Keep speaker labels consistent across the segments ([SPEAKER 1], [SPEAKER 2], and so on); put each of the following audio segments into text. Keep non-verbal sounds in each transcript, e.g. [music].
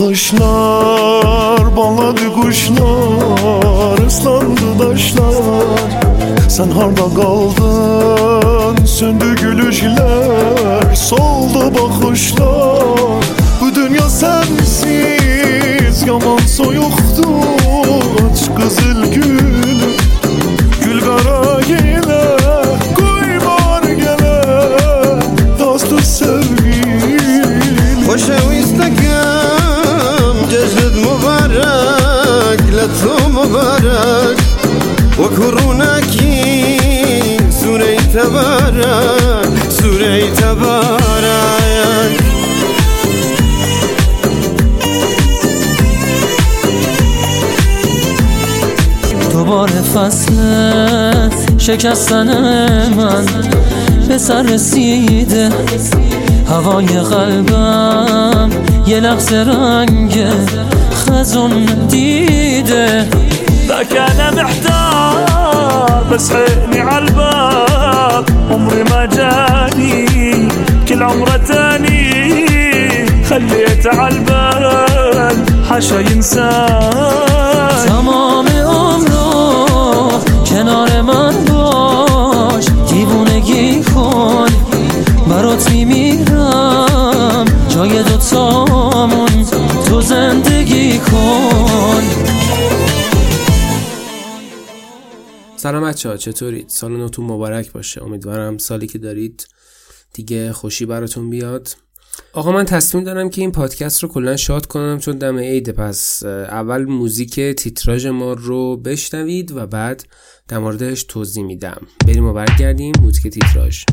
[SPEAKER 1] yağışlar Baladı kuşlar ıslandı taşlar. Sen harda kaldın söndü gülüşler Soldu bakışlar. Bu dünya sensiz yaman soyuktu Aç kızıl
[SPEAKER 2] و کرونکی سوره تبارک سوره تبارک
[SPEAKER 3] دوباره فصل شکستن من به سر رسیده. هوای قلبم یه لحظه رنگ خزون دیده.
[SPEAKER 4] ذاك انا محتار بس عيني عالباب عمري ما جاني كل عمره تاني. خليته عالبال حاشا ينساني
[SPEAKER 3] تمام عمرو کنار من باش دیوونگی کن برات میمیرم جای دوتامون تو زندگی کن.
[SPEAKER 5] سلام بچه ها چطورید؟ سال نوتون مبارک باشه. امیدوارم سالی که دارید دیگه خوشی براتون بیاد. آقا من تصمیم دارم که این پادکست رو کلا شاد کنم چون دم عیده پس اول موزیک تیتراژ ما رو بشنوید و بعد در موردش توضیح میدم. بریم و برگردیم موزیک تیتراژ.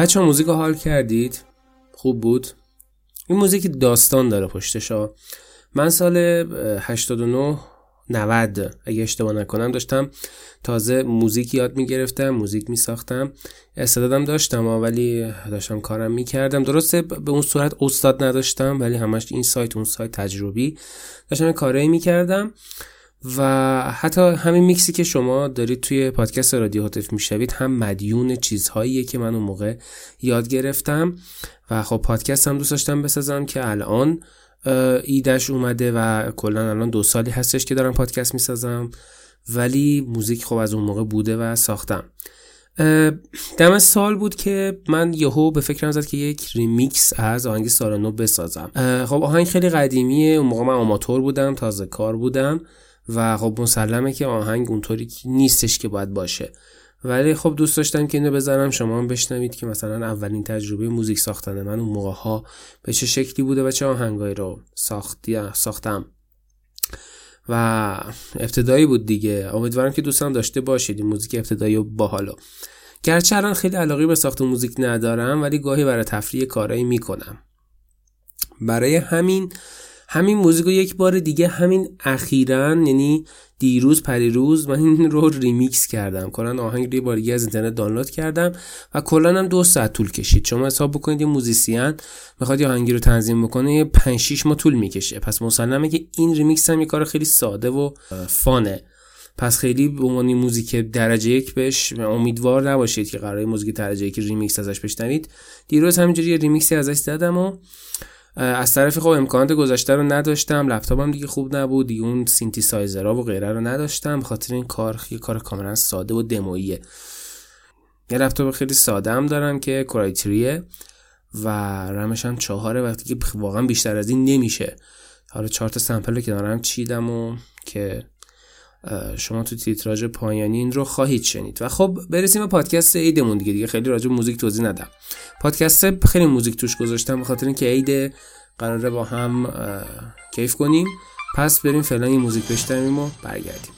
[SPEAKER 5] بچه ها موزیک حال کردید؟ خوب بود؟ این موزیک داستان داره پشتش من سال 89 90 اگه اشتباه نکنم داشتم تازه موزیک یاد می‌گرفتم موزیک میساختم. استعدادم داشتم ولی داشتم کارم می‌کردم. درسته به اون صورت استاد نداشتم ولی همش این سایت اون سایت تجربی داشتم کارایی می‌کردم. و حتی همین میکسی که شما دارید توی پادکست رادیو هاتف می‌شوید هم مدیون چیزهاییه که من اون موقع یاد گرفتم. و خب پادکست هم دوست داشتم بسازم که الان ایدش اومده و کلا الان دو سالی هستش که دارم پادکست می‌سازم. ولی موزیک خب از اون موقع بوده و ساختم. دم سال بود که من یهو به فکرم زد که یک ریمیکس از آهنگ سارانو بسازم. خب آهنگ خیلی قدیمیه. اون موقع من آماتور بودم تازه کار بودم. و خب مسلمه که آهنگ اونطوری نیستش که باید باشه. ولی خب دوست داشتم که اینو بذارم شما هم بشنوید که مثلا اولین تجربه موزیک ساختن من اون موقع ها به چه شکلی بوده و چه آهنگایی رو ساختی ساختم. و ابتدایی بود دیگه. امیدوارم که دوستان داشته باشید این موزیک ابتدایی و باحالو. گرچه الان خیلی علاقه به ساخت موزیک ندارم ولی گاهی برای تفریح کارایی می‌کنم. برای همین همین موزیک رو یک بار دیگه همین اخیرا یعنی دیروز پریروز من این رو ریمیکس کردم. کلا آهنگ رو بار دیگه از اینترنت دانلود کردم و کلا هم دو ساعت طول کشید. شما حساب بکنید یه musician می‌خواد یه آهنگی رو تنظیم بکنه یه 5 6 ماه طول می‌کشه. پس مسلمه که این ریمیکس هم یه کار خیلی ساده و fun ه. پس خیلی به عنوان موزیک درجه یک بهش امیدوار نباشید که قرار موزیک درجه یک ریمیکس ازش بشنوید. دیروز همینجوری یه ریمیکسی ازش زدم و از طرف خب امکانات گذشته رو نداشتم. لپتاپم دیگه خوب نبود. دیگه اون سینتی سایزرها و غیره رو نداشتم. خاطر این کار یه کار کاملا ساده و دمویه یه لپتاپ خیلی ساده هم دارم که کرایتریه و رمش هم چهاره. وقتی که واقعا بیشتر از این نمیشه. حالا چهار تا سمپل که دارم چیدم و که شما تو تیتراژ پایانی این رو خواهید شنید. و خب برسیم به پادکست عیدمون دیگه. دیگه خیلی راجع موزیک توضیح ندم. پادکست خیلی موزیک توش گذاشتم به خاطر اینکه عید قراره با هم کیف کنیم. پس بریم فعلا این موزیک بشنویم و برگردیم.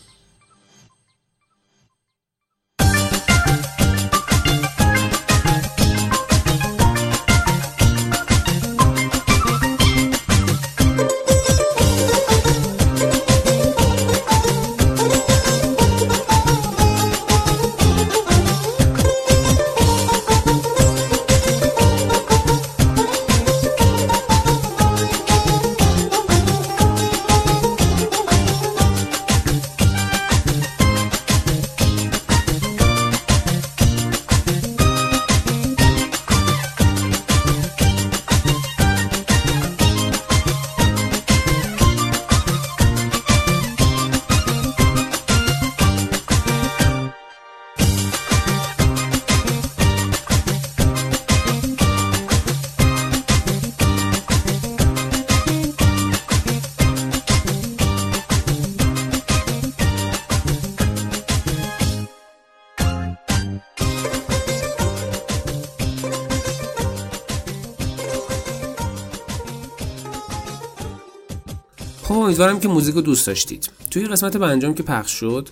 [SPEAKER 5] خب امیدوارم که موزیک رو دوست داشتید. توی قسمت پنجم که پخش شد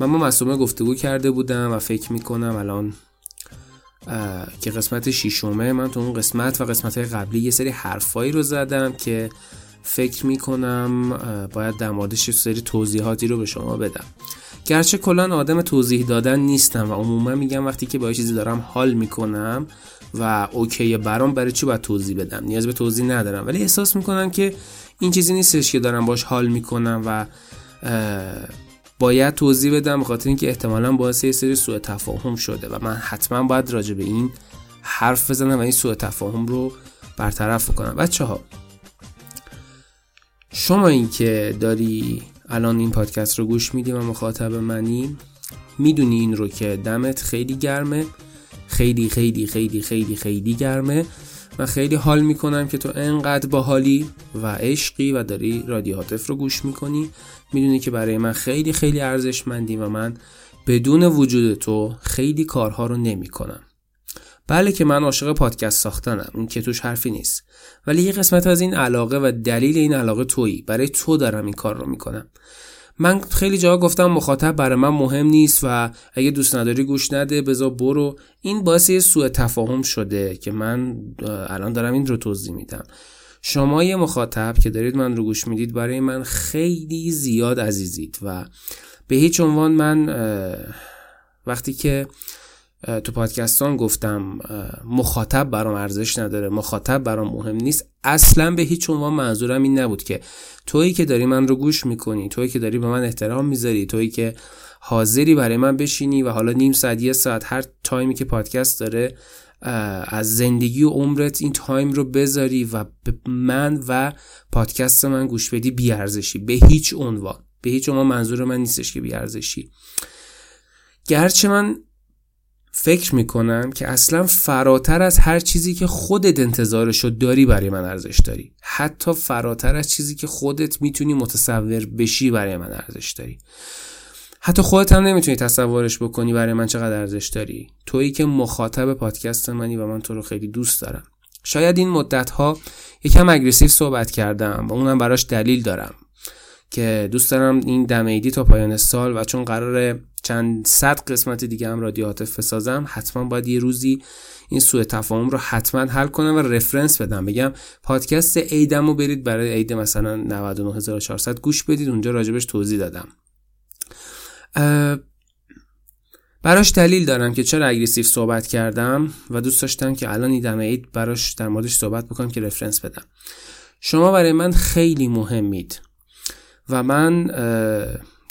[SPEAKER 5] من با مصومه گفتگو کرده بودم و فکر می‌کنم الان که قسمت شیشمه من تو اون قسمت و قسمت قبلی یه سری حرفایی رو زدم که فکر می‌کنم باید در موردش یه سری توضیحاتی رو به شما بدم. گرچه کلا آدم توضیح دادن نیستم و عموما میگم وقتی که با چیزی دارم حال می‌کنم و اوکی برام برای چی باید توضیح بدم؟ نیاز به توضیح ندارم. ولی احساس می‌کنم که این چیزی نیستش که دارم باش حال می‌کنم و باید توضیح بدم بخاطر اینکه احتمالا باعث یه سری سوء تفاهم شده و من حتما باید راجع به این حرف بزنم و این سوء تفاهم رو برطرف کنم بچه ها شما این که داری الان این پادکست رو گوش میدی و مخاطب منی می‌دونی این رو که دمت خیلی گرمه خیلی خیلی خیلی خیلی خیلی گرمه. من خیلی حال می‌کنم که تو انقدر باحالی و عشقی و داری رادیو هاتف رو گوش می‌کنی. می‌دونی که برای من خیلی خیلی ارزشمندی و من بدون وجود تو خیلی کارها رو نمی‌کنم. بله که من عاشق پادکست ساختنم. این که توش حرفی نیست. ولی یه قسمت از این علاقه و دلیل این علاقه تویی. برای تو دارم این کار رو می‌کنم. من خیلی جا گفتم مخاطب برای من مهم نیست و اگه دوست نداری گوش نده بذار برو. این باعث یه سوء تفاهم شده که من الان دارم این رو توضیح میدم. شما یه مخاطب که دارید من رو گوش می‌دید برای من خیلی زیاد عزیزید و به هیچ عنوان من وقتی که تو پادکستان گفتم مخاطب برام ارزش نداره مخاطب برام مهم نیست. اصلا به هیچ عنوان منظورم این نبود که تویی که داری من رو گوش می‌کنی تویی که داری به من احترام می‌ذاری تویی که حاضری برای من بشینی و حالا نیم ساعت یه ساعت هر تایمی که پادکست داره از زندگی و عمرت این تایم رو بذاری و به من و پادکست من گوش بدی بیارزشی. به هیچ عنوان. به هیچ عنوان منظور من نیستش که بیارزشی. گرچه من فکر می‌کنم که اصلا فراتر از هر چیزی که خودت انتظارشو داری برای من ارزش داری. حتی فراتر از چیزی که خودت می‌تونی متصور بشی برای من ارزش داری. حتی خودت هم نمی‌تونی تصورش بکنی برای من چقدر ارزش داری. تویی که مخاطب پادکست منی و من تو رو خیلی دوست دارم. شاید این مدت ها یکم aggressive صحبت کردم و اونم براش دلیل دارم که دوست دارم این دم ایدی تا پایان سال و چون قرار چند صد قسمت دیگه هم رادیو هاتف بسازم حتما باید یه روزی این سوء تفاهم رو حتما حل کنم و reference بدم. بگم پادکست ایدم رو برید برای عید مثلا 99400 گوش بدید اونجا راجبش توضیح دادم. براش دلیل دارم که چرا aggressive صحبت کردم و دوست داشتم که الان ایدم عید براش در موردش صحبت بکنم که reference بدم. شما برای من خیلی مهمید و من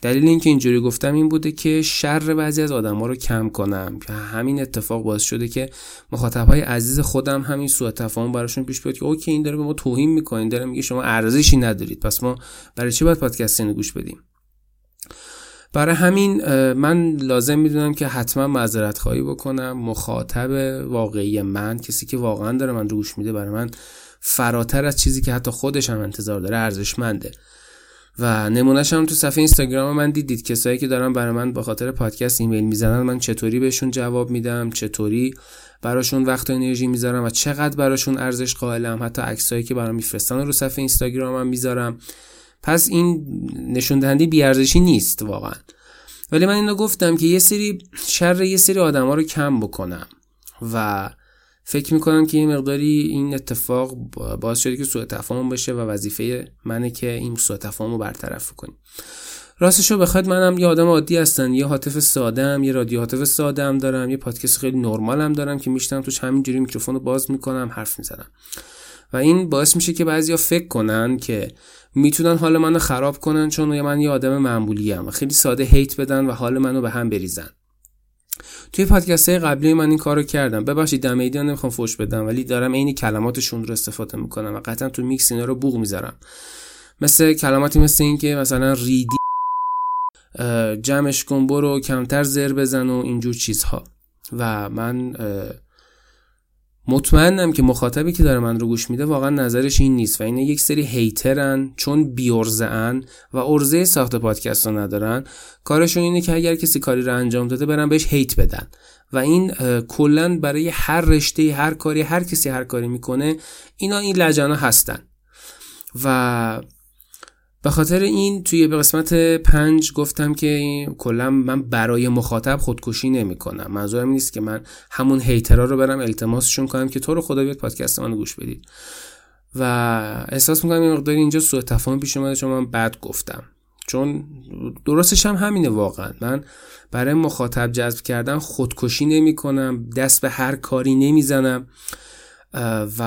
[SPEAKER 5] دلیل اینکه اینجوری گفتم این بوده که شر بعضی از آدم ها رو کم کنم. که همین اتفاق باعث شده که مخاطب های عزیز خودم همین سوء تفاهم براشون پیش بیاد که اوکی این داره به ما توهین می‌کنه این داره میگه شما ارزشی ندارید. پس ما برای چی باید پادکست گوش بدیم؟ برای همین من لازم می‌دونم که حتما معذرت خواهی بکنم. مخاطب واقعی من کسی که واقعا داره من رو گوش میده برای من فراتر از چیزی که حتی خودش هم انتظار داره ارزشمنده. و نمونهش هم تو صفحه اینستاگرام من دیدید. کسایی که دارن برای من با خاطر پادکست ایمیل می‌زنن من چطوری بهشون جواب میدم؟ چطوری براشون وقت و انرژی می‌ذارم؟ و چقدر براشون ارزش قائلم؟ حتی عکسایی که برام میفرستن رو صفحه اینستاگرامم می‌ذارم. پس این نشون دهنده بیارزشی نیست واقعا. ولی من اینو گفتم که یه سری شر یه سری آدما رو کم بکنم. و فکر می‌کنم که این مقداری این اتفاق باعث شده که سوء تفاهم بشه و وظیفه منه که این سوء تفاهم رو برطرف کنیم راستش رو بخواد منم یه آدم عادی هستن یه حاطف ساده یه رادیو ساده هم دارم یه پادکست خیلی نرمال هم دارم که میشتم توش همینجوری میکروفون رو باز می‌کنم حرف می‌زنم. و این باعث میشه که بعضیا فکر کنن که می‌تونن حال منو خراب کنن چون من یه آدم معمولی ام و خیلی ساده hate بدن و حال منو به هم بریزن. توی پادکست قبلی من این کارو کردم. ببخشید دم ایدی نمی‌خوام فوش بدم ولی دارم عین کلماتشون رو استفاده می‌کنم و قطعا تو میکس اینا رو بوق می‌ذارم. مثل کلماتی مثل این که مثلا ریدی جمعش کن برو کمتر زر بزن و اینجور چیزها. و من مطمئنم که مخاطبی که داره من رو گوش میده واقعا نظرش این نیست و اینا یک سری hater ن چون بی‌عرضه ان و ارزه ساخت پادکست رو ندارن. کارشون اینه که اگر کسی کاری رو انجام داده برن بهش هیت بدن. و این کلا برای هر رشته هر کاری هر کسی هر کاری می‌کنه اینا این لجنا هستن. و به خاطر این توی به قسمت پنج گفتم که کلا من برای مخاطب خودکشی نمی کنم منظورم نیست که من همون هیترا رو برم التماسشون کنم که تو رو خدا بیاد پادکست منو گوش بدید. و احساس می‌کنم این مقداری اینجا سوء تفاهم پیش اومده چون من بد گفتم. چون درستش هم همینه واقعا. من برای مخاطب جذب کردن خودکشی نمی کنم دست به هر کاری نمی‌زنم. و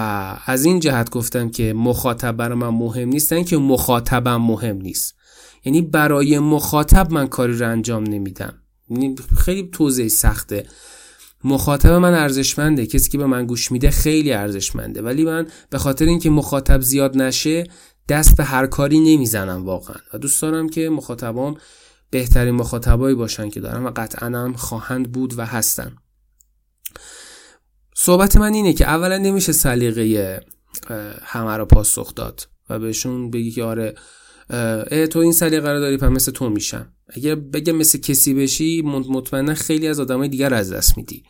[SPEAKER 5] از این جهت گفتم که مخاطب برای من مهم نیستن که مخاطبم مهم نیست. یعنی برای مخاطب من کاری رو انجام نمیدم. یعنی خیلی توضیح سخته. مخاطب من ارزشمنده کسی که به من گوش میده خیلی ارزشمنده. ولی من به خاطر اینکه مخاطب زیاد نشه دست به هر کاری نمی‌زنم واقعا. و دوست دارم که مخاطبام بهترین مخاطبایی باشن که دارم و قطعا هم خواهند بود و هستن. صحبت من اینه که اولا نمیشه سلیقه همه رو پاسخ داد و بهشون بگی که آره اه تو این سلیقه رو داری پس مثل تو میشم. اگه بگه مثل کسی بشی مطمئنا خیلی از آدمای دیگر از دست میدی.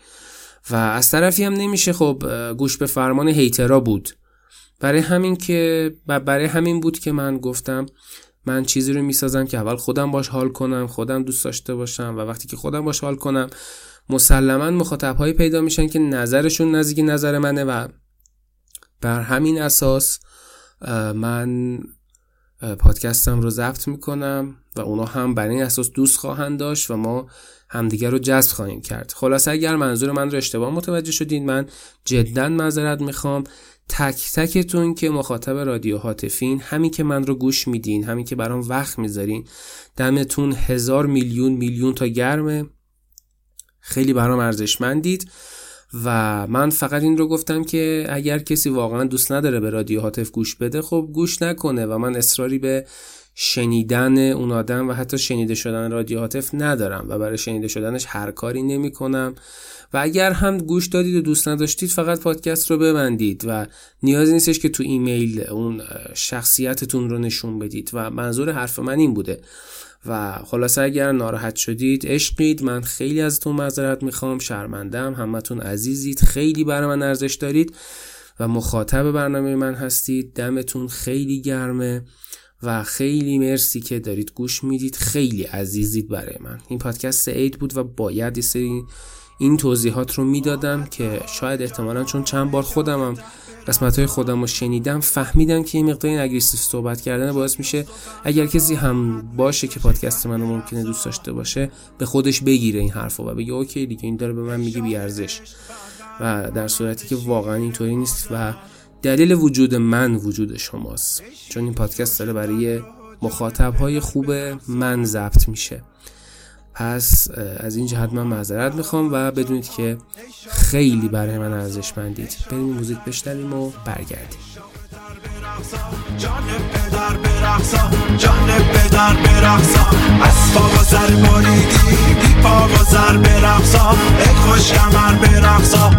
[SPEAKER 5] و از طرفی هم نمیشه خب گوش به فرمان هیترا بود. برای همین که برای همین بود که من گفتم من چیزی رو می‌سازم که اول خودم باش حال کنم خودم دوست داشته باشم و وقتی که خودم باش حال کنم مسلما مخاطب هایی پیدا میشن که نظرشون نزدیک نظر منه و بر همین اساس من پادکستم رو ضبط می‌کنم و اونا هم بر این اساس دوست خواهند داشت و ما همدیگر رو جذب خواهیم کرد. خلاصه اگر منظور من رو اشتباه متوجه شدین من جدا معذرت می‌خوام. تک تکتون که مخاطب رادیو هاتفین همین که من رو گوش میدین همین که برام وقت می‌ذارین دمتون هزار میلیون میلیون تا گرمه. خیلی برام ارزشمندید و من فقط این رو گفتم که اگر کسی واقعا دوست نداره به رادیو هاتف گوش بده خب گوش نکنه و من اصراری به شنیدن اون آدم و حتی شنیده شدن رادیو هاتف ندارم و برای شنیده شدنش هر کاری نمی کنم. و اگر هم گوش دادید و دوست نداشتید فقط پادکست رو ببندید و نیازی نیستش که تو ایمیل اون شخصیتتون رو نشون بدید. و منظور حرف من این بوده. و خلاصه اگر ناراحت شدید عشقید. من خیلی ازتون معذرت می‌خوام. شرمندم همتون عزیزید. خیلی برای من ارزش دارید و مخاطب برنامه من هستید. دمتون خیلی گرمه و خیلی مرسی که دارید گوش می‌دید. خیلی عزیزید برای من. این پادکست عید بود و باید این توضیحات رو می‌دادم که شاید احتمالا چون چند بار خودمم قسمت های خودم رو شنیدم فهمیدم که این مقدار این صحبت کردن باعث میشه اگر کسی هم باشه که پادکست منو ممکنه دوست داشته باشه به خودش بگیره این حرفو و بگه اوکی دیگه این داره به من میگه بیارزش. و در صورتی که واقعا اینطوری نیست و دلیل وجود من وجود شماست. چون این پادکست داره برای مخاطب های خوب من ضبط میشه. پس از این جهت من معذرت می‌خوام و بدونید که خیلی برای من ارزشمندید. بریم موزیک بشنویم و برگردیم.
[SPEAKER 6] جان پدر برقصا جان پدر برقصا. از پا و سر بریدی بی پا و سر برقصا. ای خوش کمر برقصا.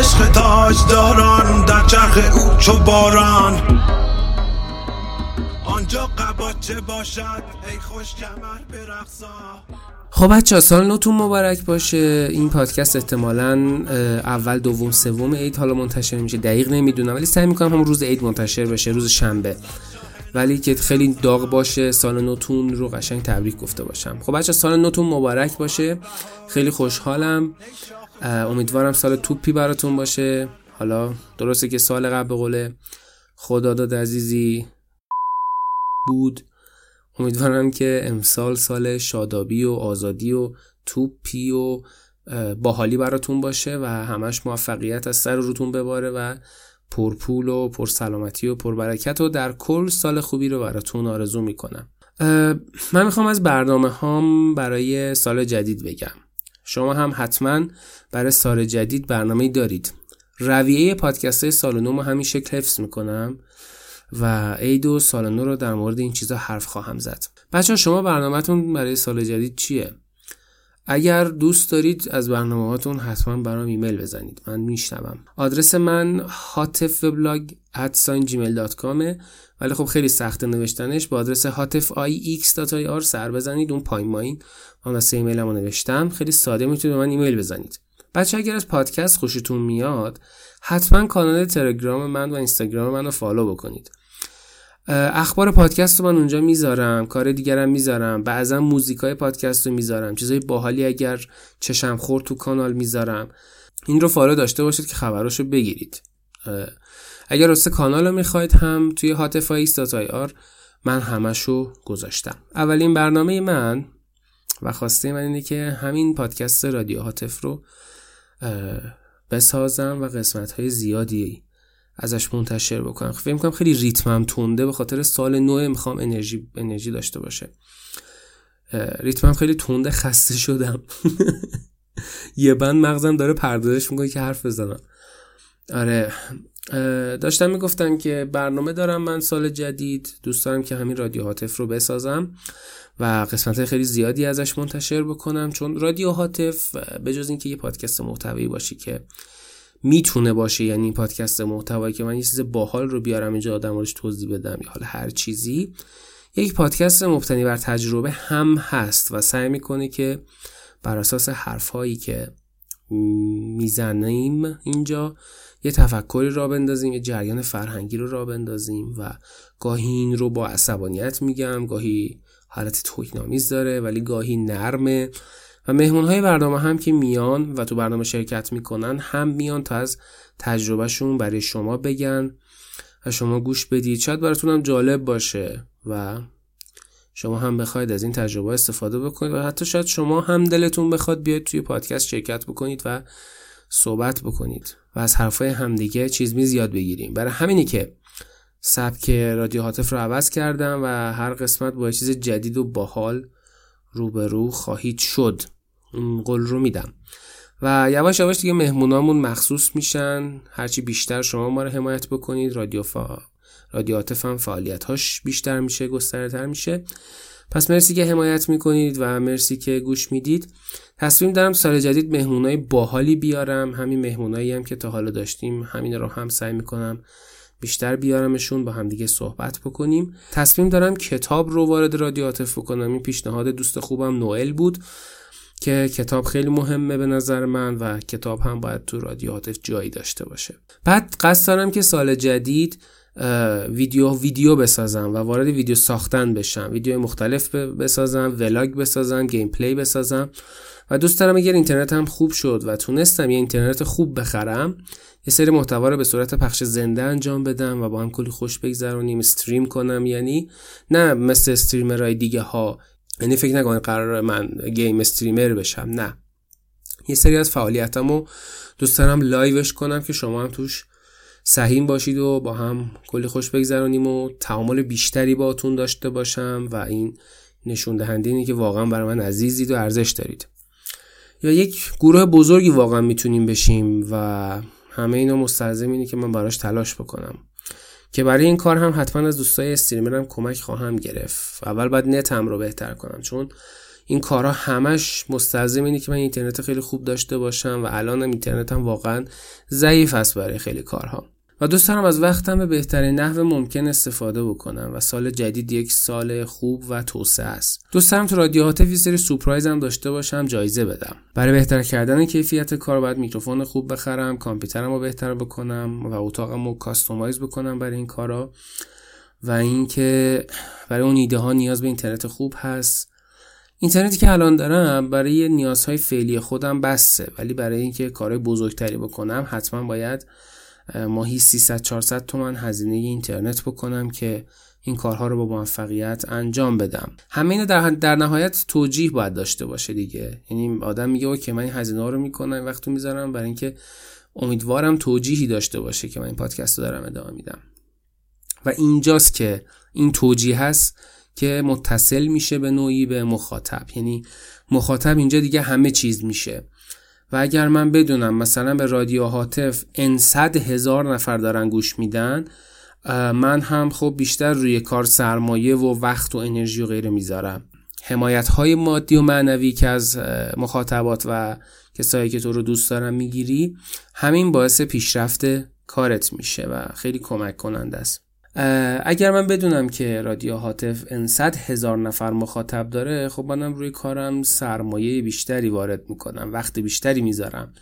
[SPEAKER 6] عشق تاج داران در چرخ او چو باران. آنجا قباچه باشد؟ ای خوش کمر برقصا.
[SPEAKER 5] خب بچه سال نوتون مبارک باشه. این پادکست احتمالا اول دوم سوم عید حالا منتشر میشه. دقیق نمی‌دونم ولی سعی می‌کنم هم روز عید منتشر بشه روز شنبه. ولی که خیلی داغ باشه سال نوتون رو قشنگ تبریک گفته باشم. خب بچه سال نوتون مبارک باشه. خیلی خوشحالم. امیدوارم سال توپی براتون باشه. حالا درسته که سال قبل به قول خداداد عزیزی بود. امیدوارم که امسال سال شادابی و آزادی و توپی و باحالی براتون باشه و همش موفقیت از سر روتون بباره و پرپول و پرسلامتی و پربرکت و در کل سال خوبی رو براتون آرزو می‌کنم. من می‌خوام از برنامه هام برای سال جدید بگم. شما هم حتما برای سال جدید برنامه دارید. رویه پادکست سال نو همین شکل حفظ می‌کنم و عید و سال نو رو در مورد این چیزا حرف خواهم زد. بچه شما برنامهتون برای سال جدید چیه؟ اگر دوست دارید از برنامه هاتون حتما برام ایمیل بزنید. من میشنوم. آدرس من هاتفوبلاگ gmail.com ولی خب خیلی سخت نوشتنش. با آدرس هاتف سر بزنید اون پایین ماین. من واسه ایمیلمو نوشتم. خیلی ساده می‌تونید به من ایمیل بزنید. بچه اگر از پادکست خوشتون میاد حتما کانال تلگرام من و اینستاگرام من رو follow بکنید. اخبار پادکست رو من اونجا می‌ذارم کار دیگرم می‌ذارم بعضا موزیک های پادکست رو می‌ذارم. چیزای باحالی اگر چشم خورد تو کانال می‌ذارم. این رو follow داشته باشید که خبراشو بگیرید. اگر راسته کانال رو می‌خواید هم توی هاتفای آر من همشو گذاشتم. اولین برنامه من و خواسته من اینه که همین پادکست رادیو هاتف رو بسازم و قسمت های زیادی ازش منتشر بکنم. فکر می‌کنم خیلی ریتمم تونده به خاطر سال نو می‌خوام انرژی انرژی داشته باشه. ریتمم خیلی تونده خسته شدم. [laughs] یه بند مغزم داره پردازش می‌کنه که حرف بزنم. آره. داشتم می‌گفتن که برنامه دارم من سال جدید دوست دارم که همین رادیو هاتف رو بسازم. و قسمت خیلی زیادی ازش منتشر بکنم چون رادیو هاتف به جز اینکه یه پادکست محتوایی باشی که می‌تونه باشه یعنی پادکست محتوایی که من یه چیز باحال رو بیارم اینجا آدم توضیح بدم یا حالا هر چیزی یک پادکست مبتنی بر تجربه هم هست و سعی می‌کنه که بر اساس حرفهایی که می‌زنیم اینجا یه تفکری را بندازیم یه جریان فرهنگی رو را بندازیم و گاهی این رو با عصبانیت میگم گاهی حالت توهینآمیز داره ولی گاهی نرمه. و مهمون های برنامه هم که میان و تو برنامه شرکت می‌کنن هم میان تا از تجربهشون برای شما بگن و شما گوش بدید. شاید براتون هم جالب باشه و شما هم بخواید از این تجربه استفاده بکنید و حتی شاید شما هم دلتون بخواد بیاید توی پادکست شرکت بکنید و صحبت بکنید و از حرفای همدیگه چیز می زیاد بگیریم. برای همینی که سبک رادیو هاتف رو عوض کردم و هر قسمت با چیز جدید و باحال روبرو خواهید شد. این قول رو میدم. و یواش یواش دیگه مهمونامون مخصوص میشن. هرچی بیشتر شما ما رو حمایت بکنید. رادیو فا... رادیو هاتف هم فعالیت هاش بیشتر میشه گسترتر میشه. پس مرسی که حمایت می‌کنید و مرسی که گوش می‌دید. تصمیم دارم سال جدید مهمونای باحالی بیارم. همین مهمونایی هم که تا حالا داشتیم همین رو هم سعی می‌کنم بیشتر بیارمشون با همدیگه صحبت بکنیم. تصمیم دارم کتاب رو وارد رادیو عاطف بکنم. این پیشنهاد دوست خوبم نوئل بود که کتاب خیلی مهمه به نظر من و کتاب هم باید تو رادیو عاطف جایی داشته باشه. بعد قصد دارم که سال جدید ویدیو ویدیو بسازم و وارد ویدیو ساختن بشم. ویدیو مختلف بسازم vlog بسازم gameplay بسازم. و دوست دارم اگر اینترنت هم خوب شد و تونستم یه اینترنت خوب بخرم یه سری محتوا رو به صورت پخش زنده انجام بدم و با هم کلی خوش بگذرونیم stream کنم. یعنی نه مثل streamer های دیگه ها. یعنی فکر نکنید قرار من game streamer بشم. نه. یه سری از فعالیتمو دوست دارم لایوش کنم که شما هم توش سهیم باشید و با هم کلی خوش بگذرانیم و تعامل بیشتری باتون داشته باشم و این نشون دهنده اینه که واقعا برای من عزیزید و ارزش دارید. یا یک گروه بزرگی واقعا می‌تونیم بشیم و همه اینا مستلزم اینه که من براش تلاش بکنم. که برای این کار هم حتما از دوستای استریمرم کمک خواهم گرفت. اول باید نتم رو بهتر کنم چون این کارها همش مستلزم اینه که من اینترنت خیلی خوب داشته باشم و الانم اینترنتم واقعا ضعیف است برای خیلی کارها. و دوست دارم از وقتم به بهترین نحو ممکن استفاده بکنم و سال جدید یک سال خوب و توسعه است. دوست دارم تو رادیو هاتف سری سورپرایز هم داشته باشم جایزه بدم. برای بهتر کردن کیفیت کار باید میکروفون خوب بخرم کامپیوترم رو بهتر بکنم و اتاقم رو کاستومایز بکنم برای این کارا. و اینکه برای اون ایده ها نیاز به اینترنت خوب هست. اینترنتی که الان دارم برای نیازهای فعلی خودم بسه ولی برای اینکه کارهای بزرگتری بکنم حتما باید ماهی 300 400 تومن هزینه اینترنت بکنم که این کارها رو با موفقیت انجام بدم. همه اینو در, در نهایت توجیه باید داشته باشه دیگه. یعنی آدم میگه اوکی من این هزینه ها رو می‌کنم وقتی می‌ذارم برای اینکه امیدوارم توجیهی داشته باشه که من این پادکست رو دارم ادامه میدم. و اینجاست که این توجیه هست که متصل میشه به نوعی به مخاطب. یعنی مخاطب اینجا دیگه همه چیز میشه. و اگر من بدونم مثلا به رادیو هاتف ان صد هزار نفر دارن گوش میدن من هم خب بیشتر روی کار سرمایه و وقت و انرژی و غیره می‌ذارم. حمایت های مادی و معنوی که از مخاطبات و کسایی که تو رو دوست دارن می‌گیری همین باعث پیشرفت کارت میشه و خیلی کمک کننده است. اگر من بدونم که رادیو هاتف ان صد هزار نفر مخاطب داره خب منم روی کارم سرمایه بیشتری وارد می‌کنم وقت بیشتری می‌ذارم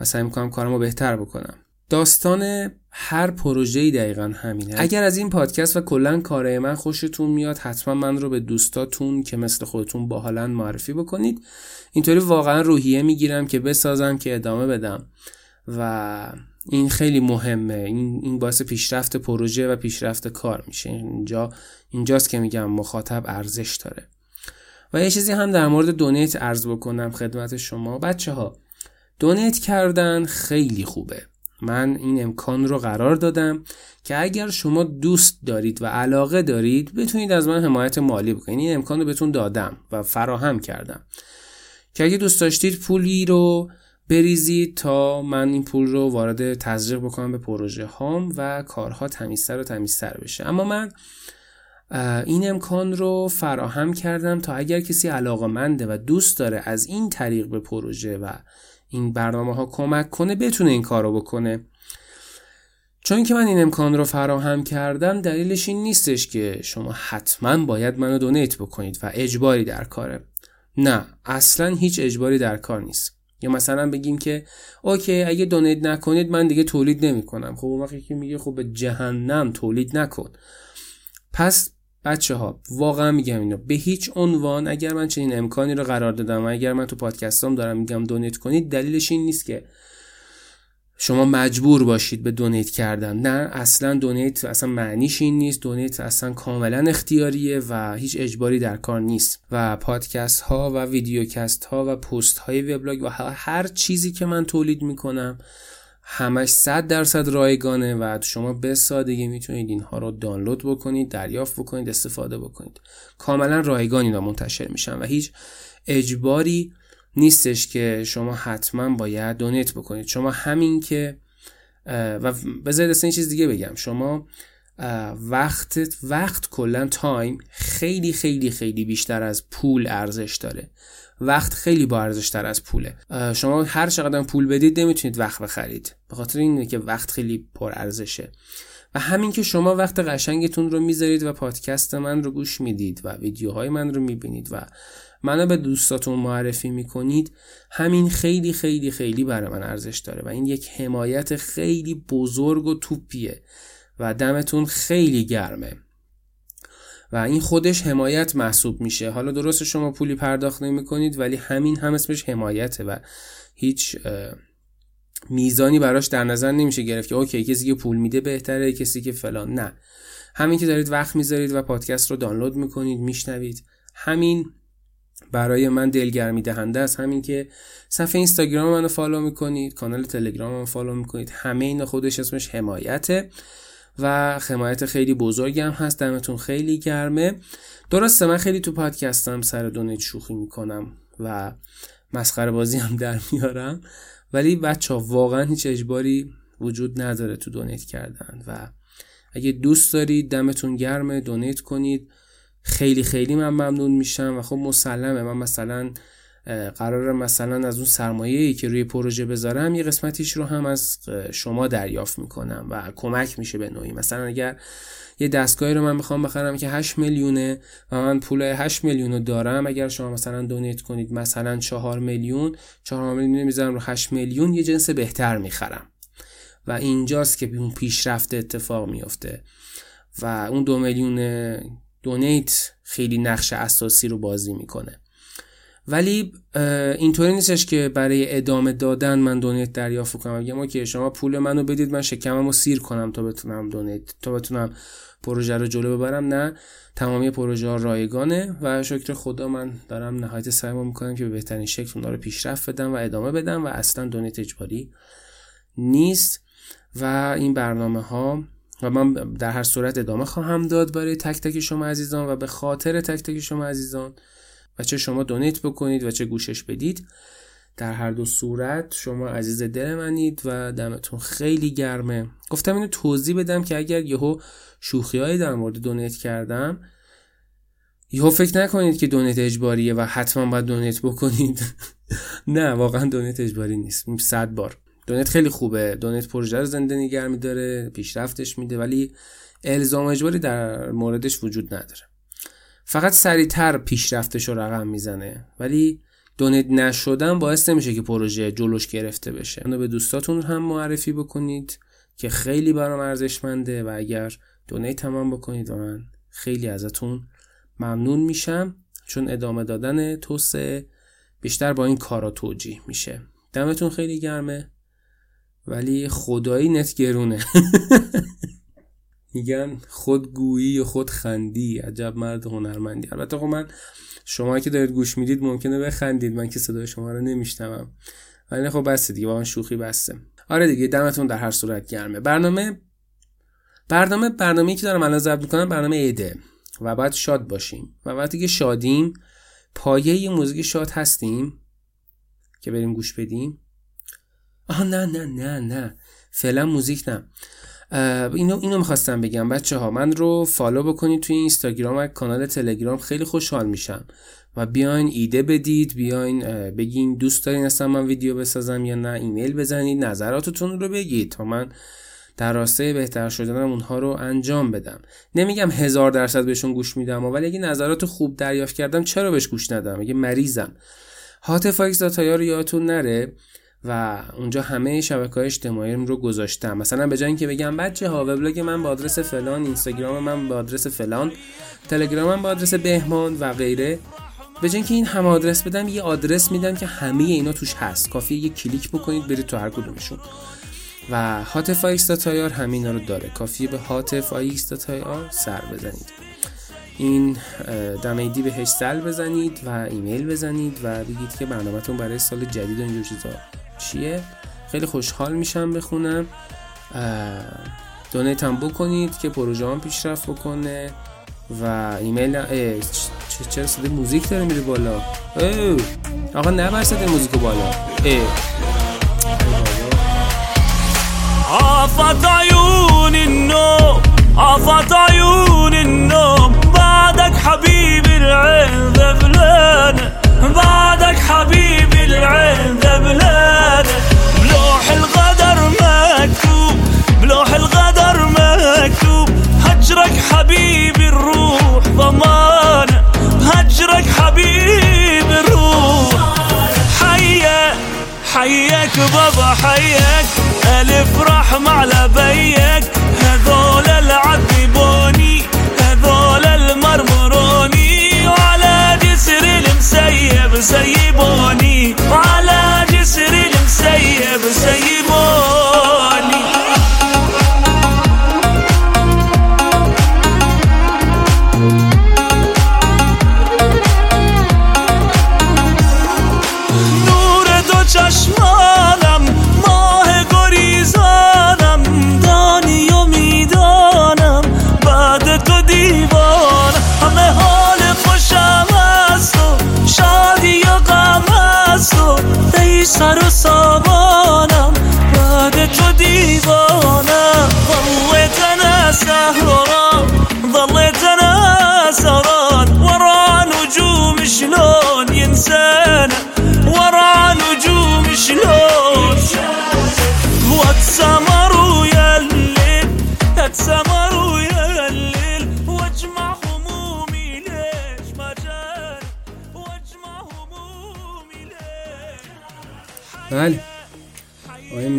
[SPEAKER 5] و سعی می‌کنم کارم رو بهتر بکنم. داستان هر پروژه‌ای دقیقا همینه. اگر از این پادکست و کلا کارهای من خوشتون میاد حتما من رو به دوستاتون که مثل خودتون باحالن معرفی بکنید. اینطوری واقعا روحیه می‌گیرم که بسازم که ادامه بدم. و این خیلی مهمه. این این باعث پیشرفت پروژه و پیشرفت کار میشه. اینجا اینجاست که میگم مخاطب ارزش داره. و یه چیزی هم در مورد دونیت ارز بکنم خدمت شما. بچه ها دونیت کردن خیلی خوبه. من این امکان رو قرار دادم که اگر شما دوست دارید و علاقه دارید بتونید از من حمایت مالی بکنید. این امکان رو بهتون دادم و فراهم کردم. که اگه دوست داشتید پولی رو بریزید تا من این پول رو وارد تزریق بکنم به پروژه هام و کارها تمیزتر و تمیزتر بشه. اما من این امکان رو فراهم کردم تا اگر کسی علاقه منده و دوست داره از این طریق به پروژه و این برنامه ها کمک کنه بتونه این کار رو بکنه. چون که من این امکان رو فراهم کردم دلیلش این نیستش که شما حتما باید منو دونیت بکنید و اجباری در کاره. نه اصلا هیچ اجباری در کار نیست. یا مثلا بگیم که اوکی اگه دونیت نکنید من دیگه تولید نمی‌کنم. خب اون وقتی که میگه خب به جهنم تولید نکن. پس بچه ها واقعا میگم اینو به هیچ عنوان اگر من چنین امکانی رو قرار دادم و اگر من تو پادکستام دارم میگم دونیت کنید دلیلش این نیست که شما مجبور باشید به دونیت کردن. نه اصلا دونیت اصلا معنیش این نیست. دونیت اصلا کاملا اختیاریه و هیچ اجباری در کار نیست. و پادکست ها و ویدیوکست ها و پست های وبلاگ و هر چیزی که من تولید می‌کنم همش صد درصد رایگانه و شما به سادگی می‌تونید اینها رو دانلود بکنید دریافت بکنید استفاده بکنید. کاملا رایگان اینا منتشر میشن و هیچ اجباری نیستش که شما حتما باید دونیت بکنید. شما همین که و بذارید اصلا این چیز دیگه بگم. شما وقت وقت کلا تایم خیلی خیلی خیلی بیشتر از پول ارزش داره. وقت خیلی با ارزش تر از پوله. شما هر چقدر پول بدید نمی‌تونید وقت بخرید. به خاطر اینه که وقت خیلی پر ارزشه. و همین که شما وقت قشنگتون رو می‌ذارید و پادکست من رو گوش می‌دید و ویدیوهای من رو می‌بینید و منو به دوستاتون معرفی می‌کنید همین خیلی خیلی خیلی برای من ارزش داره و این یک حمایت خیلی بزرگ و توپیه و دمتون خیلی گرمه. و این خودش حمایت محسوب میشه. حالا درست شما پولی پرداخت نمی کنید ولی همین هم اسمش حمایته و هیچ میزانی براش در نظر نمیشه گرفت که OK کسی که پول میده بهتره کسی که فلان. نه. همین که دارید وقت می‌ذارید و پادکست رو دانلود می‌کنید میشنوید. همین برای من دلگرمی دهنده است. همین که صفحه اینستاگرام منو follow می‌کنید کانال تلگرام منو follow می‌کنید. همه این خودش اسمش حمایته و حمایت خیلی بزرگی هم هست. دمتون خیلی گرمه. درسته من خیلی تو پادکستم سر دونیت شوخی می‌کنم و مسخره بازی هم در میارم. ولی بچه ها واقعا هیچ اجباری وجود نداره تو دونیت کردن. و اگه دوست دارید دمتون گرمه دونیت کنید. خیلی خیلی من ممنون میشم و خب مسلمه. من مثلا قرار مثلا از اون سرمایه که روی پروژه بذارم یه قسمتیش رو هم از شما دریافت می‌کنم و کمک میشه به نوعی. مثلا اگر یه دستگاهی رو من می‌خوام بخرم که 8 میلیونه و من پول 8 میلیون رو دارم اگر شما مثلا دونیت کنید مثلا 4 میلیون 4 میلیون می‌ذارم رو 8 میلیون یه جنس بهتر می‌خرم. و اینجاست که اون پیشرفت اتفاق میفته و اون دو میلیون دونیت خیلی نقش اساسی رو بازی می‌کنه. ولی اینطوری نیستش که برای ادامه دادن من دونیت دریافت کنم. بگم که شما پول منو بدید من شکممو سیر کنم تا بتونم دونیت تا بتونم پروژه رو جلو ببرم. نه تمامی پروژه ها رایگانه و شکر خدا من دارم نهایت سعیمو می‌کنم که به بهترین شکل اونا رو پیشرفت بدم و ادامه بدم و اصلا دونیت اجباری نیست. و این برنامه ها و من در هر صورت ادامه خواهم داد برای تک تک شما عزیزان و به خاطر تک تک شما عزیزان. و چه شما دونیت بکنید و چه گوشش بدید در هر دو صورت شما عزیز دل منید و دمتون خیلی گرمه. گفتم اینو توضیح بدم که اگر یهو شوخی در مورد دونیت کردم یهو فکر نکنید که دونیت اجباریه و حتما باید دونیت بکنید. [laughs] نه واقعا دونیت اجباری نیست. صد بار. دونیت خیلی خوبه. دونیت پروژه رو زنده نگه میداره پیشرفتش میده ولی الزام اجباری در موردش وجود نداره. فقط سریعتر پیشرفتش رو رقم می‌زنه. ولی دونیت نشدن باعث نمیشه که پروژه جلوش گرفته بشه. اونو به دوستاتون هم معرفی بکنید که خیلی برام ارزشمنده و اگر دونیت تمام بکنید و من خیلی ازتون ممنون میشم. چون ادامه دادن توسعه بیشتر با این کارا توجیه میشه. دمتون خیلی گرمه. ولی خدایی نت گرونه. [laughs] میگن خودگویی و خودخندی عجب مرد هنرمندی. البته خب من شما که دارید گوش می‌دید ممکنه بخندید. من که صدای شما رو نمیشنوم. ولی خب بسته دیگه واقعا شوخی بسته. آره دیگه دمتون در هر صورت گرمه. برنامه برنامه برنامه‌ای که دارم الان ضبط می‌کنم برنامه ایده و بعد شاد باشیم. و وقتی که شادیم. پایه یه موزیک شاد هستیم که بریم گوش بدیم. [laughs] آه نه نه نه نه. فعلا موزیک نه. اینو اینو می‌خواستم بگم بچه ها من رو فالو بکنید توی اینستاگرام و کانال تلگرام خیلی خوشحال میشم. و بیاین ایده بدید بیاین بگین دوست دارین اصلا من ویدیو بسازم یا نه ایمیل بزنید نظراتتون رو بگید تا من در راستای بهتر شدنم اونها رو انجام بدم. نمیگم هزار درصد بهشون گوش میدم ولی اگه نظرات خوب دریافت کردم چرا بهش گوش ندم؟ مگه مریضم. هاتف ایکس dot ir رو یادتون نره. و اونجا همه شبکه های اجتماعی رو گذاشتم. مثلا به جای اینکه بگم بچه ها وبلاگ من با آدرس فلان اینستاگرام من با آدرس فلان تلگرام من با آدرس بهمان و غیره به جای اینکه این همه آدرس بدم یه آدرس میدم که همه اینا توش هست. کافیه یه کلیک بکنید برید تو هر کدومشون. و هاتف dot ir همینا رو داره. کافیه به هاتف dot ir سر بزنید. این دمیدی یه سر بزنید و ایمیل بزنید و بگید که برنامهتون برای سال جدید اینجور چیزا. چیه؟ خیلی خوشحال میشم بخونم. دونیت هم بکنید که پروژه هم پیشرفت بکنه و ایمیل چرا صدای موزیک داره میره بالا؟ آقا نبر صدای موزیک بالا.
[SPEAKER 4] آفت عیون النوم آفت عیون النوم بعدك حبيبي ذبلانه بعدك حبيبي العين ذا بلاده بلوح الغدر مكتوب بلوح الغدر مكتوب. هجرك حبيبي الروح ضمانة هجرك حبيبي الروح. حياك حياك بابا حياك ألف رحمة
[SPEAKER 5] على بيك.